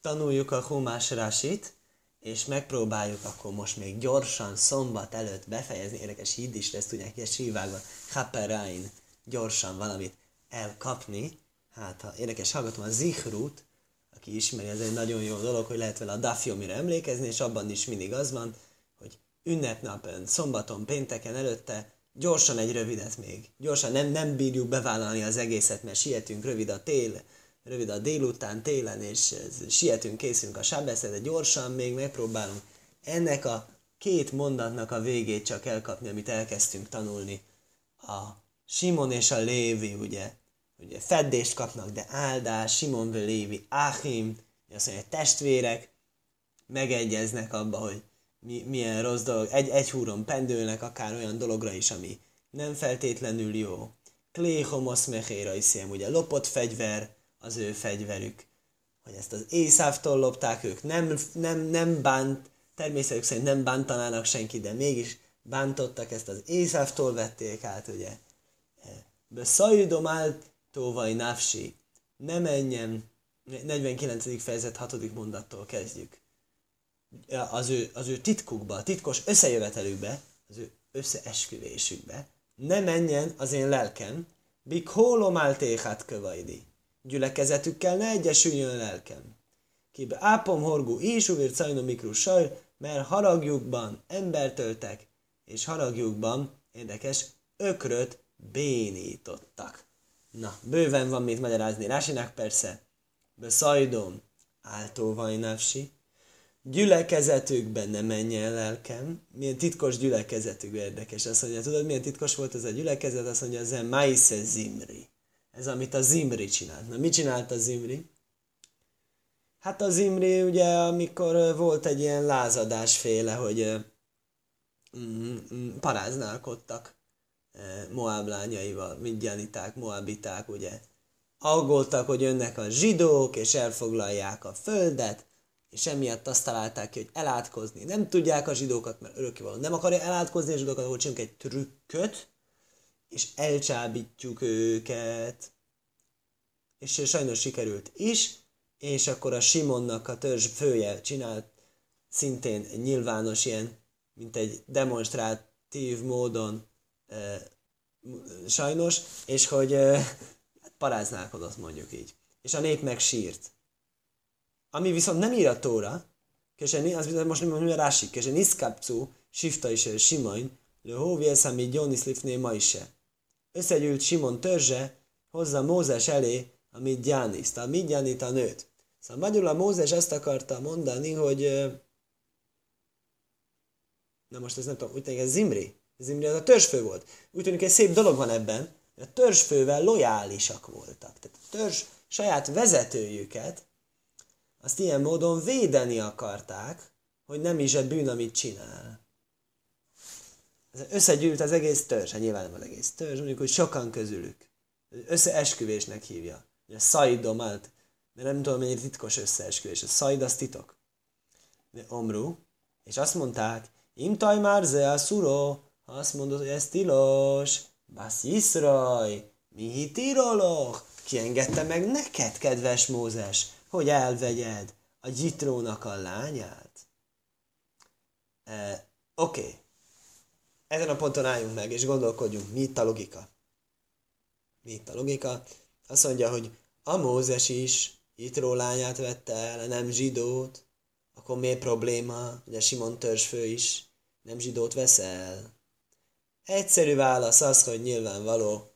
tanuljuk a Humás Rasit, és megpróbáljuk akkor most még gyorsan szombat előtt befejezni, érdekes is lesz, tudják, hogy sívágva, Haperain, gyorsan valamit elkapni. Hát, ha érdekes, hallgatom a Zichrut, aki ismeri, ez egy nagyon jó dolog, hogy lehet vele a Dafjomira emlékezni, és abban is mindig az van, hogy ünnepnapon, szombaton, pénteken előtte gyorsan egy rövidet még. Gyorsan nem, nem bírjuk bevállalni az egészet, mert sietünk, rövid a tél, rövid a délután, télen, és sietünk, készülünk a sábeszre, gyorsan még megpróbálunk ennek a két mondatnak a végét csak elkapni, amit elkezdtünk tanulni. A Simon és a Lévi, ugye, ugye feddést kapnak, de áldás, Simon vagy Lévi, Áhim, azt mondja, hogy testvérek megegyeznek abba, hogy mi, milyen rossz dolog, egy, egy húron pendülnek akár olyan dologra is, ami nem feltétlenül jó. Kléhomosz mechéra is ugye lopott fegyver, az ő fegyverük. Hogy ezt az Észávtól lopták, ők nem, nem, nem bánt, természetük szerint nem bántanának senki, de mégis bántottak, ezt az Észávtól vették át, ugye. Beszajidom tóvaj nafsi, ne menjen, 49. fejezet 6. mondattól kezdjük. Az ő, az ő titkukba, a titkos összejövetelükbe, az ő összeesküvésükbe, ne menjen az én lelkem, bik hólom áltéhát kövaidi gyülekezetükkel ne egyesüljön lelkem. Kibe ápom horgú is, uvir cajno mikrú saj, mert haragjukban embertöltek, és haragjukban, érdekes, ökröt bénítottak. Na, bőven van mit magyarázni Rásinak persze. Beszajdom, áltó vajnávsi, gyülekezetükben ne menjen lelkem. Milyen titkos gyülekezetük érdekes. Azt mondja, tudod, milyen titkos volt ez a gyülekezet? Azt mondja, ez a Maise Zimri. Ez, amit a Zimri csinált. Na, mit csinált a Zimri? Hát a Zimri ugye, amikor volt egy ilyen lázadásféle, hogy mm, mm, paráználkodtak Moab lányaival, midjaniták, moabiták, ugye. Aggoltak, hogy jönnek a zsidók, és elfoglalják a földet, és emiatt azt találták ki, hogy elátkozni. Nem tudják a zsidókat, mert örökkévaló nem akarja elátkozni a zsidókat, ahol csinálunk egy trükköt, és elcsábítjuk őket. És sajnos sikerült is, és akkor a Simonnak a törzs fője csinált szintén nyilvános ilyen, mint egy demonstratív módon e, sajnos, és hogy e, paráználkodott mondjuk így. És a nép meg sírt. Ami viszont nem ír a tóra, és az most nem mondja rásik, és niszkápcú, sifta is simain, le hóvélszámi gyonis összegyűlt Simon törzse, hozza Mózes elé a Midjániszt, a Midjánit a nőt. Szóval magyarul a Mózes ezt akarta mondani, hogy na most ez nem tudom, úgy tűnik ez Zimri. Zimri az a törzsfő volt. Úgy tűnik, egy szép dolog van ebben, a törzsfővel lojálisak voltak. Tehát a törzs saját vezetőjüket azt ilyen módon védeni akarták, hogy nem is egy bűn, amit csinál összegyűlt az egész törzs, hát nyilván nem az egész törzs, mondjuk, hogy sokan közülük. Összeesküvésnek hívja. A szaidomát, de nem tudom, mennyire titkos összeesküvés. A szaid az titok. De omru, és azt mondták, imtaj már ze a szuró, ha azt mondod, hogy ez tilos, basz iszraj, mi hitirolok, ki engedte meg neked, kedves Mózes, hogy elvegyed a gyitrónak a lányát? Eh, Oké, okay ezen a ponton álljunk meg, és gondolkodjunk, mi itt a logika. Mi itt a logika? Azt mondja, hogy a Mózes is Itró lányát vette el, nem zsidót, akkor miért probléma, hogy a Simon törzsfő is nem zsidót vesz el? Egyszerű válasz az, hogy nyilvánvaló,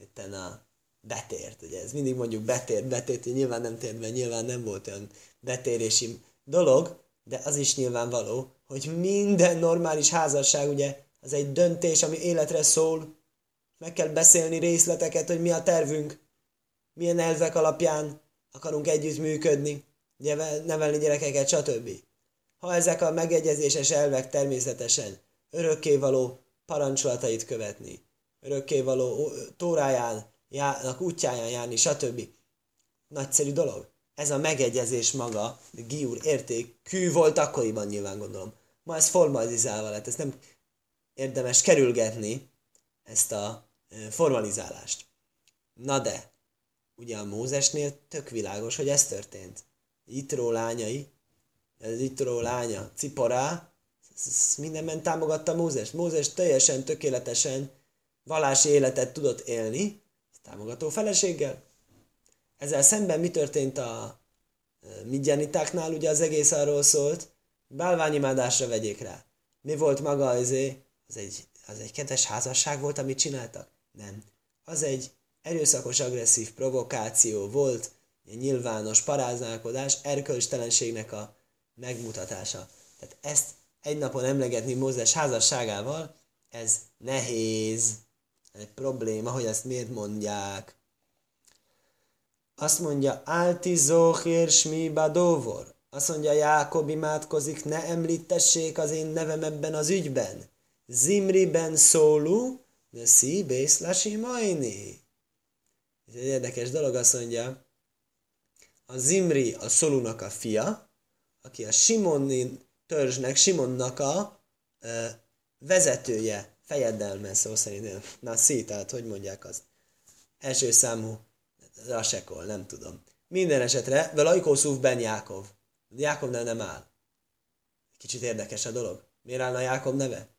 itten a betért, ugye ez mindig mondjuk betért, betért, hogy nyilván nem tért be, nyilván nem volt olyan betérési dolog, de az is nyilvánvaló, hogy minden normális házasság ugye ez egy döntés, ami életre szól. Meg kell beszélni részleteket, hogy mi a tervünk, milyen elvek alapján akarunk együtt működni, nevelni gyerekeket, stb. Ha ezek a megegyezéses elvek természetesen örökkévaló parancsolatait követni, örökkévaló tórájának útjáján járni, stb. Nagyszerű dolog. Ez a megegyezés maga, Giur értékű volt akkoriban nyilván gondolom. Ma ez formalizálva lett, ez nem érdemes kerülgetni ezt a formalizálást. Na de, ugye a Mózesnél tök világos, hogy ez történt. Itró lányai, ez Itró lánya, Ciporá, mindenben támogatta Mózes. Mózes teljesen, tökéletesen valási életet tudott élni, támogató feleséggel. Ezzel szemben mi történt a midjanitáknál? Ugye az egész arról szólt, bálványimádásra vegyék rá. Mi volt maga az, az egy, az egy kedves házasság volt, amit csináltak? Nem. Az egy erőszakos, agresszív provokáció volt, egy nyilvános paráználkodás, erkölcstelenségnek a megmutatása. Tehát ezt egy napon emlegetni Mózes házasságával, ez nehéz, egy probléma, hogy ezt miért mondják. Azt mondja, Alti Zohir Smi Badovor. Azt mondja, Jákob imádkozik, ne említessék az én nevem ebben az ügyben. Zimriben szólú, de szíbész lasimaini. Ez egy érdekes dolog, azt mondja, a Zimri a Szolunak a fia, aki a Simoni törzsnek, Simonnak a ö, vezetője, fejedelme szó szerint. Na, szí, tehát hogy mondják azt? Első számú Rasekol, nem tudom. Minden esetre, Velajkószúv Ben Jákov. Jákov nem áll. Kicsit érdekes a dolog. Miért állna Jákob neve?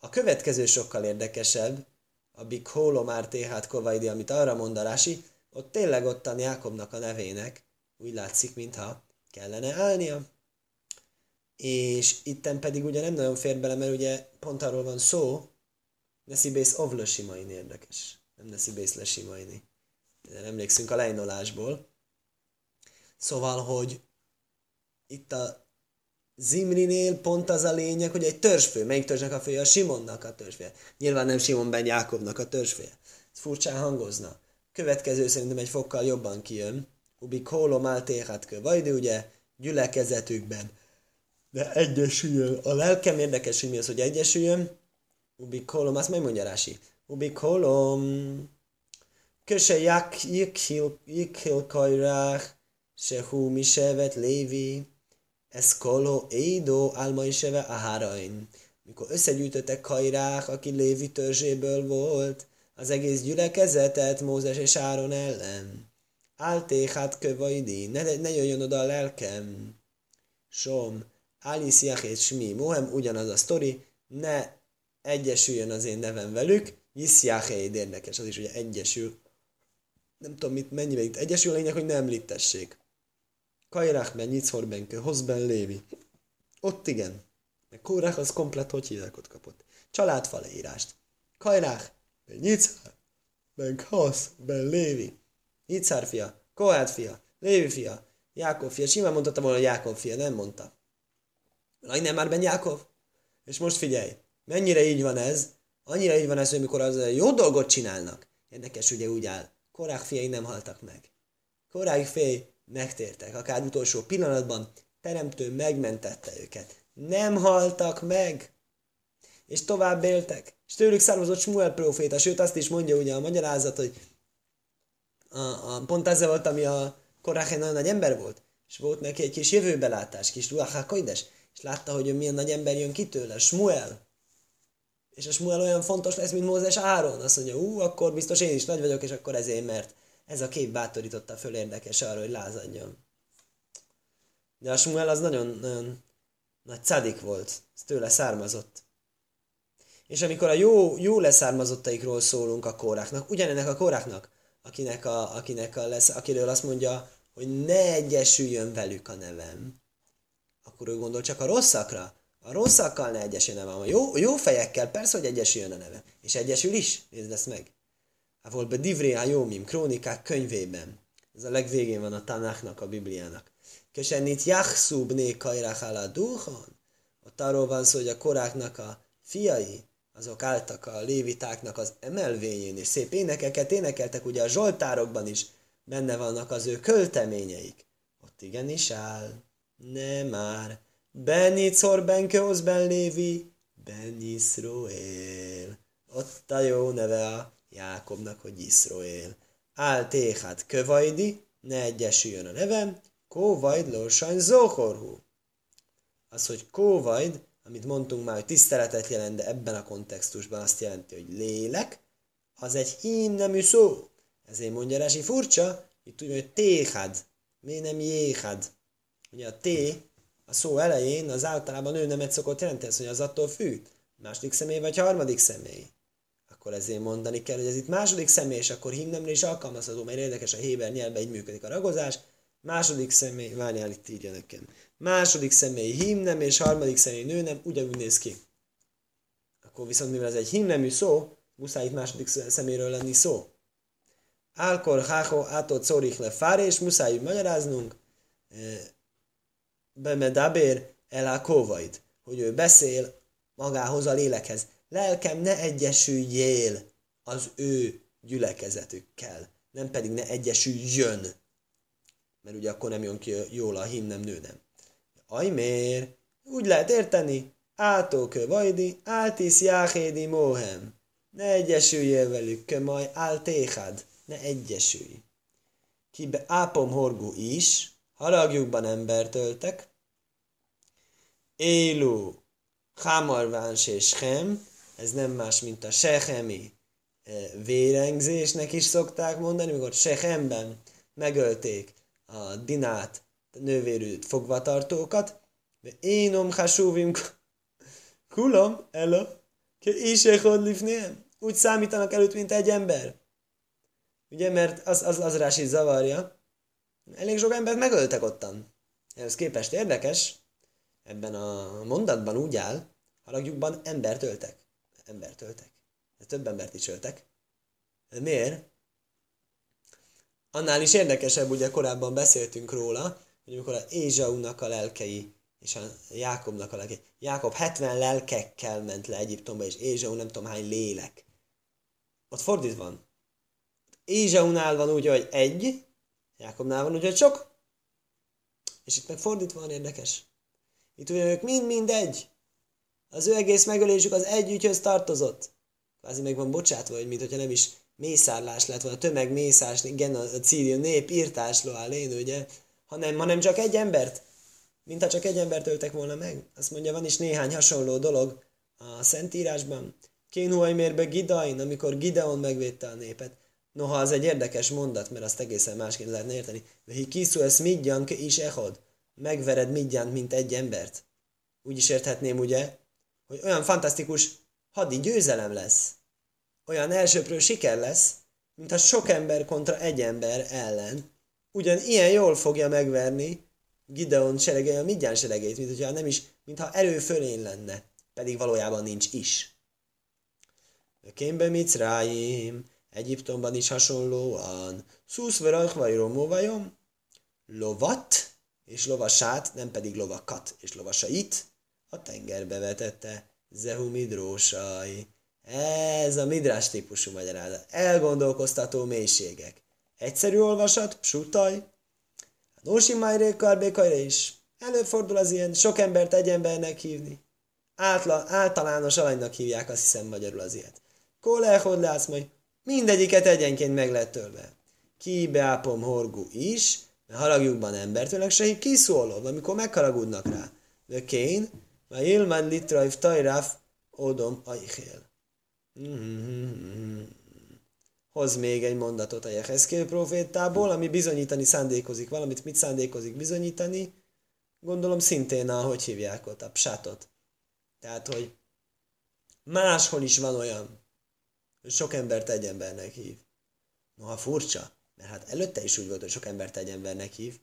A következő sokkal érdekesebb, a Big Holomár TH Kovaidi, amit arra mond a Rási, ott tényleg ottan Jákobnak a nevének úgy látszik, mintha kellene állnia. És itten pedig ugye nem nagyon fér bele, mert ugye pont arról van szó, Neszibész ovlösimaini érdekes. Nem Neszibész lesimaini. De emlékszünk a lejnolásból. Szóval, hogy itt a Zimrinél pont az a lényeg, hogy egy törzsfő. Melyik törzsnek a fője? A Simonnak a törzsfője. Nyilván nem Simon Ben Jákobnak a törzsfője. Ez furcsán hangozna. Következő szerintem egy fokkal jobban kijön. Ubi kólom áltéhát kö. Vajdi ugye gyülekezetükben. De egyesüljön. A lelkem érdekes, hogy mi az, hogy egyesüljön. Ubi kólom, azt megmondja Rási. Ubi kólom. Köse jak jikhil kajrák. Sehu misevet lévi. Ez koló édó álmai seve áhárain. Mikor összegyűjtöttek Kajrák, aki Lévi törzséből volt, az egész gyülekezetet Mózes és Áron ellen. Áltéhát kövajdi, ne, ne jöjjön oda a lelkem. Som, Alice Jachét Smi, Mohem ugyanaz a sztori, ne egyesüljön az én nevem velük, Jiszjáhéd érdekes, az is ugye egyesül. Nem tudom, mit, mennyivel itt egyesül, a lényeg, hogy nem említessék. Kajrák ben, Nyicor ben, ben Lévi. Ott igen. Meg Kórák az komplet, hogy hívják, ott kapott. Családfa leírást. Kajrák ben, Nyicor ben, Kasz ben Lévi. Nyicár fia, Kohát fia, Lévi fia, Jákob fia. Simán mondhatta volna Jákob fia, nem mondta. Nem már ben Jákob? És most figyelj, mennyire így van ez? Annyira így van ez, hogy mikor az jó dolgot csinálnak. Érdekes, ugye úgy áll. Korák fiai nem haltak meg. Korák fiai megtértek, akár utolsó pillanatban, teremtő megmentette őket. Nem haltak meg, és tovább éltek. És tőlük származott Smuel proféta, sőt azt is mondja ugye a magyarázat, hogy a, a, pont ez volt, ami a egy nagyon nagy ember volt, és volt neki egy kis jövőbelátás, kis ruachakoides, és látta, hogy milyen nagy ember jön ki tőle, Smuel. És a Smuel olyan fontos lesz, mint Mózes Áron. Azt mondja, ú, akkor biztos én is nagy vagyok, és akkor ezért, mert ez a kép bátorította föl érdekes arra, hogy lázadjon. De a Smuel az nagyon, nagyon nagy cadik volt, ez tőle származott. És amikor a jó, jó leszármazottaikról szólunk a kóráknak, ugyanennek a kóráknak, akinek a, akinek a lesz, akiről azt mondja, hogy ne egyesüljön velük a nevem, akkor ő gondol csak a rosszakra. A rosszakkal ne egyesüljön a nevem. A jó, jó fejekkel persze, hogy egyesüljön a neve. És egyesül is. Nézd ezt meg. Ahol be Divré Jómim, krónikák könyvében. Ez a legvégén van a Tanáknak, a Bibliának. Kösenit Jachszú bné kajrach duhon. Ott arról van szó, hogy a koráknak a fiai, azok álltak a lévitáknak az emelvényén, és szép énekeket énekeltek, ugye a zsoltárokban is benne vannak az ő költeményeik. Ott igenis áll. Ne már. Ben Yitzhor ben Keosz ben Lévi, Ben. Ott a jó neve a Jákobnak, hogy Iszroél. Áll téhát kövajdi, ne egyesüljön a nevem, kóvajd lósajn zókorhú. Az, hogy kóvajd, amit mondtunk már, hogy tiszteletet jelent, de ebben a kontextusban azt jelenti, hogy lélek, az egy hím nemű szó. Ezért mondja Rási furcsa, itt tudja, hogy téhad, miért nem jéhad, Ugye a T a szó elején az általában ő nemet szokott jelenteni, hogy az attól függ. Második személy vagy harmadik személy. Akkor ezért mondani kell, hogy ez itt második személy, és akkor himnemre is alkalmazható, mert érdekes a héber nyelvben így működik a ragozás. Második személy, várjál itt írja nekem. Második személy himnem, és harmadik személy nőnem, ugyanúgy néz ki. Akkor viszont mivel ez egy himnemű szó, muszáj itt második szeméről lenni szó. Álkor, háho, átot, szórich le fáre, és muszáj magyaráznunk, bemedabér el a kóvaid, hogy ő beszél magához a lélekhez. Lelkem ne egyesüljél az ő gyülekezetükkel, nem pedig ne egyesüljön. Mert ugye akkor nem jön ki jól a hím, nem nő, nem. Ajmér, úgy lehet érteni, átókö vajdi, áltis jáhédi móhem. Ne egyesüljél velük, kömaj, áltéhad, ne egyesülj. Kibe ápom horgú is, haragjukban embert öltek, Élu, Hamarváns és Hem, ez nem más, mint a Sehemi eh, vérengzésnek is szokták mondani, mikor Sehemben megölték a Dinát, a nővérű fogvatartókat, de énom hasúvim kulom, elo, ke isechod lifném. Úgy számítanak előtt, mint egy ember. Ugye, mert az, az, az rási zavarja. Elég sok embert megöltek ottan. Ez képest érdekes, ebben a mondatban úgy áll, haragjukban embert öltek. Embert öltek. De több embert is öltek. De miért? Annál is érdekesebb, ugye korábban beszéltünk róla, hogy amikor a Ézsaunak a lelkei és a Jákobnak a lelkei. Jákob 70 lelkekkel ment le Egyiptomba, és Ézsau nem tudom hány lélek. Ott fordítva van. Ézsaunál van úgy, hogy egy, Jákobnál van úgy, hogy sok. És itt meg fordítva van érdekes. Itt ugye ők mind-mind egy. Az ő egész megölésük az egy ügyhöz tartozott. Kvázi meg van bocsátva, hogy mint hogyha nem is mészárlás lett volna, tömeg mészás, igen, a Círió nép írtásló áll én, ugye, hanem, hanem csak egy embert, mintha csak egy embert öltek volna meg. Azt mondja, van is néhány hasonló dolog a Szentírásban. Kénhuajmérbe Gidain, amikor Gideon megvédte a népet. Noha az egy érdekes mondat, mert azt egészen másként lehetne érteni. Vehi kiszú ez midjan is ehod. Megvered midjant, mint egy embert. Úgy is érthetném, ugye, hogy olyan fantasztikus hadi győzelem lesz, olyan elsőprő siker lesz, mintha sok ember kontra egy ember ellen. Ugyan ilyen jól fogja megverni Gideon seregei a Midján seregeit, mint hogyha nem is, mintha erő fölén lenne, pedig valójában nincs is. Kémbe Micráim, Egyiptomban is hasonlóan, Szusz verach vagy romóvajom, lovat és lovasát, nem pedig lovakat és lovasait, a tengerbe vetette Zehu Midrósai. Ez a midrás típusú magyarázat. Elgondolkoztató mélységek. Egyszerű olvasat, psutaj. Nósi Májré Karbékajra is. Előfordul az ilyen, sok embert egy embernek hívni. Átla, általános alanynak hívják, azt hiszem magyarul az ilyet. Kólehod látsz majd, mindegyiket egyenként meg lehet törve. Ki beápom horgú is, mert haragjukban embertőleg se kiszólod, amikor megharagudnak rá. De kén, már ilman litraif tajraf, odom ajhél. Hoz még egy mondatot a Jeheszkél profétából, ami bizonyítani szándékozik valamit. Mit szándékozik bizonyítani? Gondolom szintén a, hogy hívják ott, a psátot. Tehát, hogy máshol is van olyan, hogy sok embert egy embernek hív. Noha furcsa, mert hát előtte is úgy volt, hogy sok embert egy embernek hív.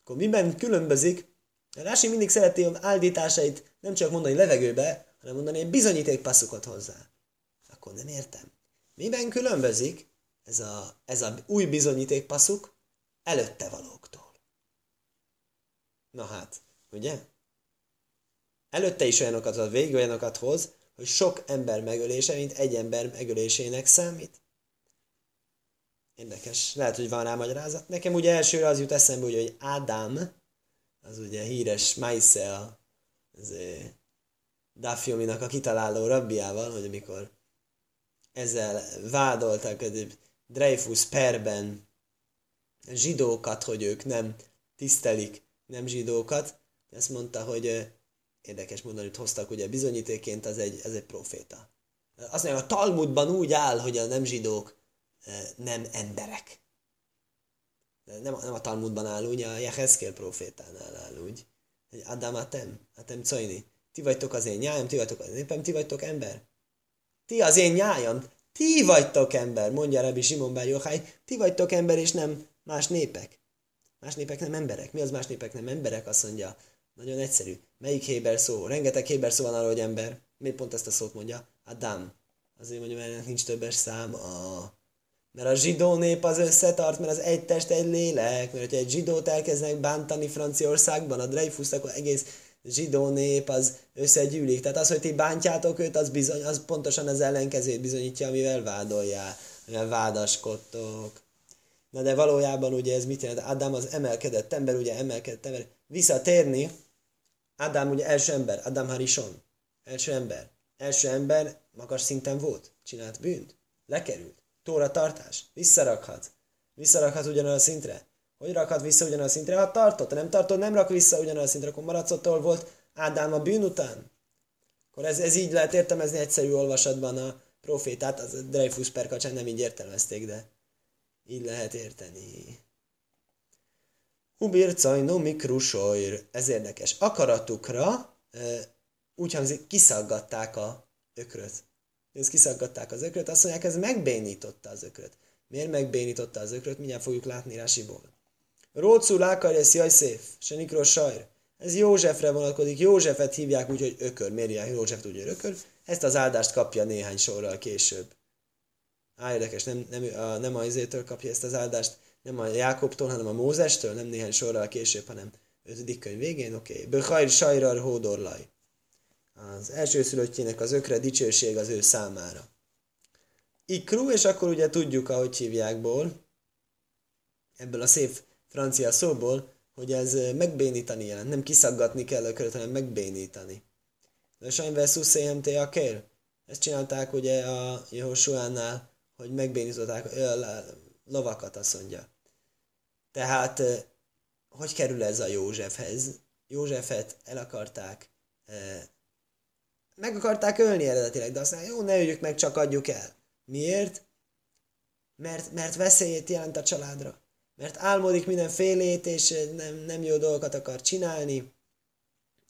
Akkor miben különbözik? Rási mindig szereti a áldításait nem csak mondani levegőbe, hanem mondani egy bizonyíték passzukot hozzá. Akkor nem értem. Miben különbözik ez a, ez a új bizonyíték passzuk előtte valóktól? Na hát, ugye? Előtte is olyanokat ad, végig olyanokat hoz, hogy sok ember megölése, mint egy ember megölésének számít. Érdekes. Lehet, hogy van rá magyarázat. Nekem ugye elsőre az jut eszembe, hogy, hogy Ádám, az ugye híres Maise, az Dafjominak a kitaláló rabbiával, hogy amikor ezzel vádolták Dreyfus perben zsidókat, hogy ők nem tisztelik nem zsidókat, ezt mondta, hogy érdekes mondani, hogy hoztak ugye bizonyítéként, az egy, ez egy proféta. Azt mondja, a Talmudban úgy áll, hogy a nem zsidók nem emberek. Nem, nem a Talmudban áll úgy, a Jehezkél profétánál áll úgy, hogy Adam Atem, Atem Cajni, ti vagytok az én nyájam, ti vagytok az népem, ti vagytok ember. Ti az én nyájam, ti vagytok ember, mondja Rabbi Simon Bár Yochai, ti vagytok ember, és nem más népek. Más népek nem emberek. Mi az más népek nem emberek? Azt mondja, nagyon egyszerű. Melyik héber szó? Rengeteg héber szó van arra, hogy ember. Miért pont ezt a szót mondja? Adam. Azért mondja, mert nincs többes szám. Mert a zsidó nép az összetart, mert az egy test, egy lélek. Mert hogyha egy zsidót elkezdenek bántani Franciaországban, a Dreyfus, akkor egész zsidó nép az összegyűlik. Tehát az, hogy ti bántjátok őt, az, bizony, az pontosan az ellenkezőt bizonyítja, amivel vádolják, amivel vádaskodtok. Na de valójában ugye ez mit jelent? Ádám az emelkedett ember, ugye emelkedett ember. Visszatérni, Ádám ugye első ember, Ádám Harison, első ember. Első ember magas szinten volt, csinált bűnt, lekerült, tóra tartás, visszarakhat. Visszarakhat ugyanarra a szintre. Hogy rakhat vissza ugyanarra a szintre? Ha tartott, nem tartott, nem rak vissza ugyanarra a szintre, akkor maradsz volt Ádám a bűn után. Akkor ez, ez így lehet értelmezni egyszerű olvasatban a profétát, az Dreyfus perkacsán nem így értelmezték, de így lehet érteni. Ubircajno mikrusojr, ez érdekes. Akaratukra úgy hangzik, kiszaggatták a ökröt. Ez kiszaggatták az ökröt, azt mondják, ez megbénította az ökröt. Miért megbénította az ökröt? Mindjárt fogjuk látni Rásiból. Rócú lákarjesz jaj szép, se nikro sajr. Ez Józsefre vonatkozik, Józsefet hívják úgy, hogy ökör. Miért hívják Józsefet úgy, hogy ökör? Ezt az áldást kapja néhány sorral később. Á, érdekes, nem, nem, a, nem a izétől kapja ezt az áldást, nem a Jákobtól, hanem a Mózestől, nem néhány sorral később, hanem ötödik könyv végén, oké. Okay. Böhajr sajrar hódorlaj. Az első szülöttjének az ökre dicsőség az ő számára. Ikru, és akkor ugye tudjuk, ahogy hívjákból, ebből a szép francia szóból, hogy ez megbénítani jelent. Nem kiszaggatni kell a köret, hanem megbénítani. De sajnál szuszéhemté a kér. Ezt csinálták ugye a Jehosuánál, hogy megbénították a lovakat, azt mondja. Tehát, hogy kerül ez a Józsefhez? Józsefet el akarták, meg akarták ölni eredetileg, de aztán jó, ne öljük meg, csak adjuk el. Miért? Mert, mert veszélyét jelent a családra. Mert álmodik mindenfélét, és nem, nem jó dolgokat akar csinálni,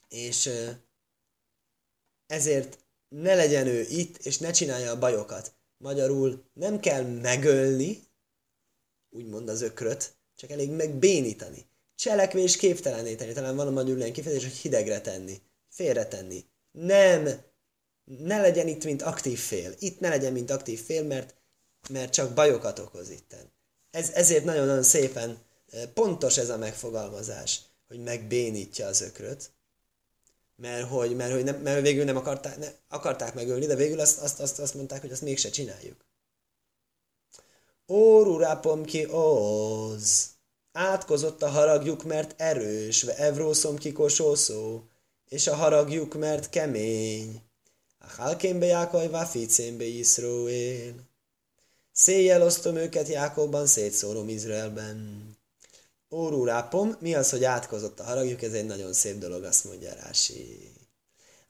és ezért ne legyen ő itt, és ne csinálja a bajokat. Magyarul nem kell megölni, úgymond az ökröt, csak elég megbénítani. Cselekvés képteleníteni. Talán van a ilyen kifejezés, hogy hidegre tenni, félretenni. Nem, ne legyen itt, mint aktív fél. Itt ne legyen, mint aktív fél, mert, mert csak bajokat okoz itten. Ez, ezért nagyon-nagyon szépen eh, pontos ez a megfogalmazás, hogy megbénítja az ökröt, mert hogy, mert, hogy nem, mert végül nem akarták, ne, akarták megölni, de végül azt, azt, azt, azt mondták, hogy azt mégse csináljuk. Órurápom ki oz. Átkozott a haragjuk, mert erős, ve evrószom ki kosószó, és a haragjuk, mert kemény. A halkénbe jákaj, váficénbe Iszróél. Széjjel osztom őket Jákobban, szétszórom Izraelben. Órurápom, mi az, hogy átkozott a haragjuk? Ez egy nagyon szép dolog, azt mondja Rási.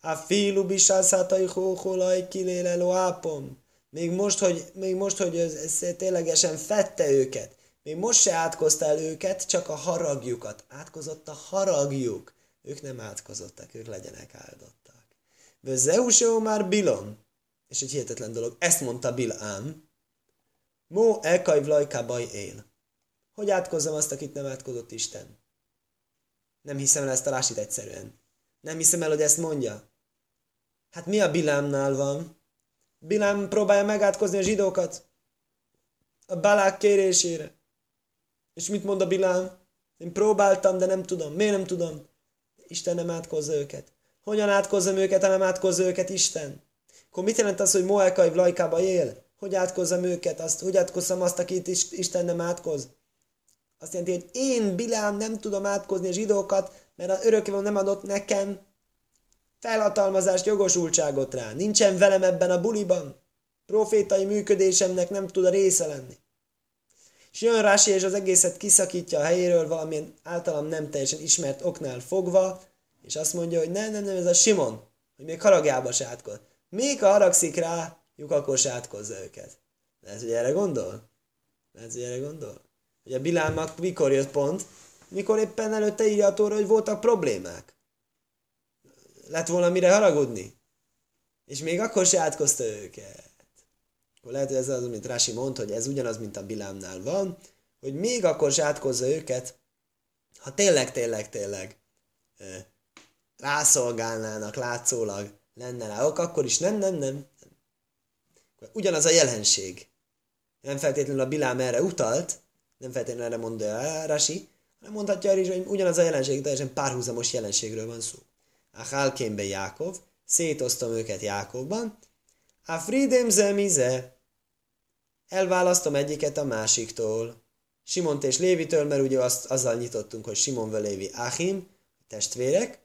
A filu bisászátai hóholaj kiléleló ápom. Még most, hogy, még most, hogy ez, ez ténylegesen fette őket. Még most se átkoztál őket, csak a haragjukat. Átkozott a haragjuk. Ők nem átkozottak, ők legyenek áldottak. Zeusó már Bilom. És egy hihetetlen dolog. Ezt mondta Bilám. Mó elkaj vlajká baj él. Hogy átkozzam azt, akit nem átkozott Isten? Nem hiszem el ezt a lásit egyszerűen. Nem hiszem el, hogy ezt mondja. Hát mi a Bilámnál van? Bilám próbálja megátkozni a zsidókat. A Balák kérésére. És mit mond a Bilám? Én próbáltam, de nem tudom. Miért nem tudom? Isten nem átkozza őket. Hogyan átkozzam őket, ha nem átkozza őket Isten? Akkor mit jelent az, hogy Moelkai Vlajkába él? Hogy átkozzam őket? Azt, hogy átkozzam azt, akit Isten nem átkoz? Azt jelenti, hogy én, Bilám, nem tudom átkozni a zsidókat, mert az örökkévaló nem adott nekem felhatalmazást, jogosultságot rá. Nincsen velem ebben a buliban. Profétai működésemnek nem tud a része lenni. És jön Rási, és az egészet kiszakítja a helyéről valamilyen általam nem teljesen ismert oknál fogva, és azt mondja, hogy nem, nem, nem, ez a Simon, hogy még haragjába se átkoz. Még ha haragszik rá, lyuk akkor se átkozza őket. Lehet, hogy erre gondol? Lehet, hogy erre gondol? hogy a Bilámnak mikor jött pont, mikor éppen előtte írja a tóra, hogy voltak problémák. Lett volna mire haragudni. És még akkor se őket. Akkor lehet, hogy ez az, amit Rási mondta, hogy ez ugyanaz, mint a Bilámnál van, hogy még akkor se átkozza őket, ha tényleg, tényleg, tényleg rászolgálnának látszólag, lenne rá ok, akkor is nem, nem, nem. Ugyanaz a jelenség. Nem feltétlenül a Bilám erre utalt, nem feltétlenül erre mondja Rasi, hanem mondhatja is, hogy ugyanaz a jelenség, teljesen párhuzamos jelenségről van szó. A Hálkénbe Jákov, szétoztam őket Jákovban, a Fridem zemize, elválasztom egyiket a másiktól. Simont és Lévitől, mert ugye azt, azzal nyitottunk, hogy Simon ve Lévi Achim, testvérek,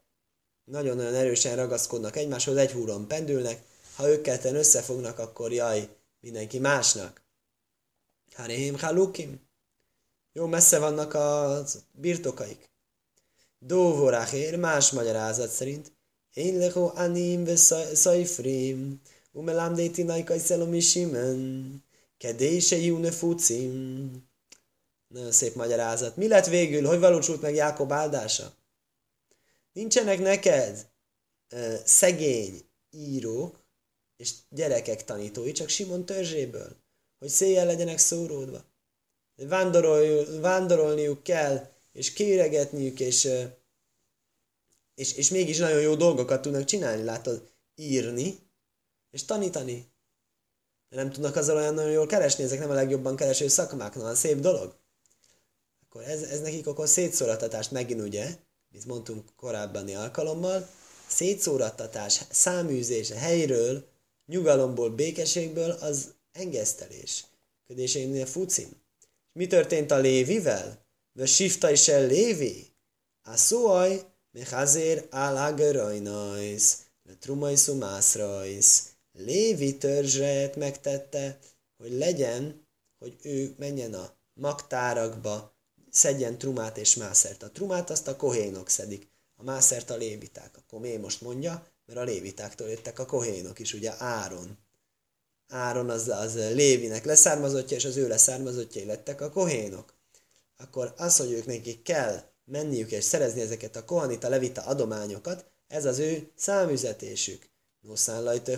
nagyon-nagyon erősen ragaszkodnak egymáshoz, egy húron pendülnek, ha ők ketten összefognak, akkor jaj, mindenki másnak. Haréhim halukim. Jó messze vannak a birtokaik. Dóvoráhér más magyarázat szerint. Én leho anim ve szajfrim, déti najkai szelomi simen, kedése júne fucim. Nagyon szép magyarázat. Mi lett végül? Hogy valósult meg Jákob áldása? Nincsenek neked uh, szegény írók és gyerekek tanítói, csak Simon törzséből, hogy széjjel legyenek szóródva. Vándorol, vándorolniuk kell, és kéregetniük, és, és, és mégis nagyon jó dolgokat tudnak csinálni, látod, írni, és tanítani. De nem tudnak azzal olyan nagyon jól keresni, ezek nem a legjobban kereső szakmák, na, szép dolog. Akkor ez, ez nekik akkor szétszóratást megint ugye, mint mondtunk korábbani alkalommal, szétszórattatás, száműzés helyről, nyugalomból, békeségből az engesztelés. Ködésénél fucim. Mi történt a Lévivel? Ve sifta is el Lévi? A szóaj, mechazér álágerajnajsz, ve trumajszú mászrajsz. Lévi törzset megtette, hogy legyen, hogy ő menjen a magtárakba, szedjen trumát és mászert. A trumát azt a kohénok szedik, a mászert a léviták. Akkor miért most mondja? Mert a lévitáktól jöttek a kohénok is, ugye Áron. Áron az, az Lévinek leszármazottja, és az ő leszármazottjai lettek a kohénok. Akkor az, hogy ők nekik kell menniük és szerezni ezeket a kohanita, levita adományokat, ez az ő számüzetésük. Noszán lajtő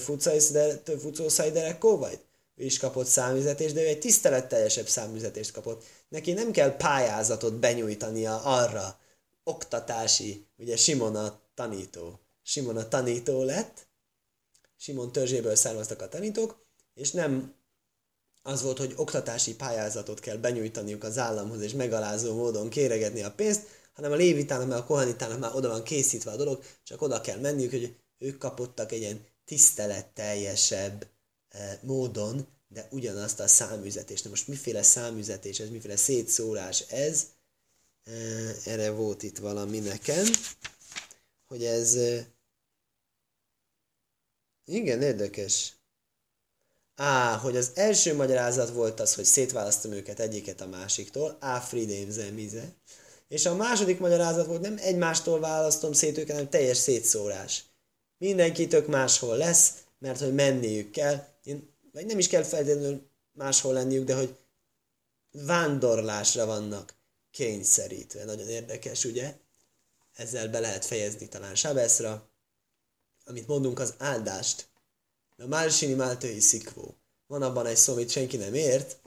fucószajderek kóvajt ő is kapott számüzetést, de ő egy tiszteletteljesebb számüzetést kapott. Neki nem kell pályázatot benyújtania arra, oktatási, ugye Simon a tanító. Simon a tanító lett, Simon törzséből származtak a tanítók, és nem az volt, hogy oktatási pályázatot kell benyújtaniuk az államhoz, és megalázó módon kéregetni a pénzt, hanem a lévitának, meg a kohanitának már oda van készítve a dolog, csak oda kell menniük, hogy ők kapottak egy ilyen tiszteletteljesebb módon, de ugyanazt a számüzetést. Na most miféle számüzetés ez, miféle szétszórás ez, erre volt itt valami nekem, hogy ez igen, érdekes. Á, hogy az első magyarázat volt az, hogy szétválasztom őket egyiket a másiktól, áfridém zemize, és a második magyarázat volt, nem egymástól választom szét őket, hanem teljes szétszórás. Mindenki tök máshol lesz, mert hogy menniük kell, én, vagy nem is kell feltétlenül máshol lenniük, de hogy vándorlásra vannak kényszerítve. Nagyon érdekes, ugye? Ezzel be lehet fejezni talán Sabeszra, amit mondunk az áldást. A Málsini Máltői Szikvó. Van abban egy szó, amit senki nem ért.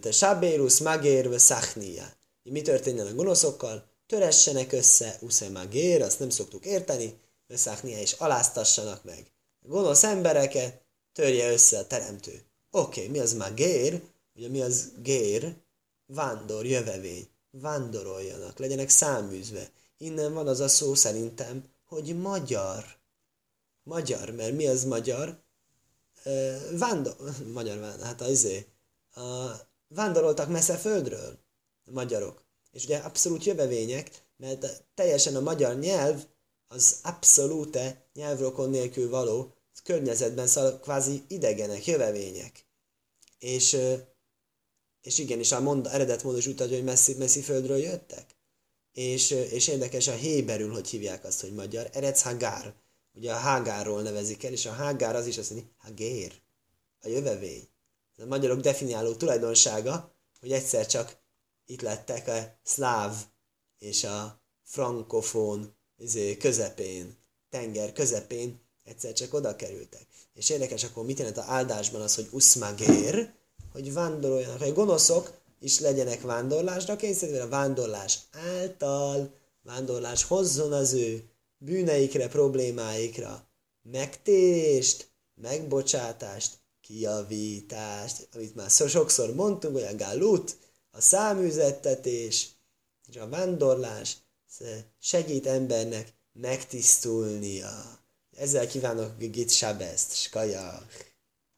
De Sabérus Magérve Szachnia. Mi történjen a gonoszokkal? Töressenek össze, Usze Magér, azt nem szoktuk érteni, Szachnia, és aláztassanak meg. A gonosz embereket, törje össze a teremtő. Oké, okay, mi az már gér? Ugye mi az gér? Vándor, jövevény. Vándoroljanak, legyenek száműzve. Innen van az a szó szerintem, hogy magyar. Magyar, mert mi az magyar? vándor, magyar, hát az izé. A, vándoroltak messze földről, a magyarok. És ugye abszolút jövevények, mert teljesen a magyar nyelv az abszolút nyelvrokon nélkül való, környezetben szal, kvázi idegenek, jövevények. És, és igenis a mond, eredet módos utat, hogy messzi, messzi földről jöttek. És, és érdekes a héberül, hogy hívják azt, hogy magyar. Eretz Hagár. Ugye a Hágárról nevezik el, és a Hágár az is azt mondja, Hagér. A jövevény. Ez a magyarok definiáló tulajdonsága, hogy egyszer csak itt lettek a szláv és a frankofón izé, közepén, tenger közepén, egyszer csak oda kerültek. És érdekes, akkor mit jelent a áldásban az, hogy uszmagér, hogy vándoroljanak, hogy gonoszok is legyenek vándorlásra kényszerítve, a vándorlás által, vándorlás hozzon az ő bűneikre, problémáikra megtérést, megbocsátást, kiavítást, amit már sokszor mondtunk, hogy a galut, a száműzettetés és a vándorlás segít embernek megtisztulnia. Ezzel kívánok Git Sabest, Skajach!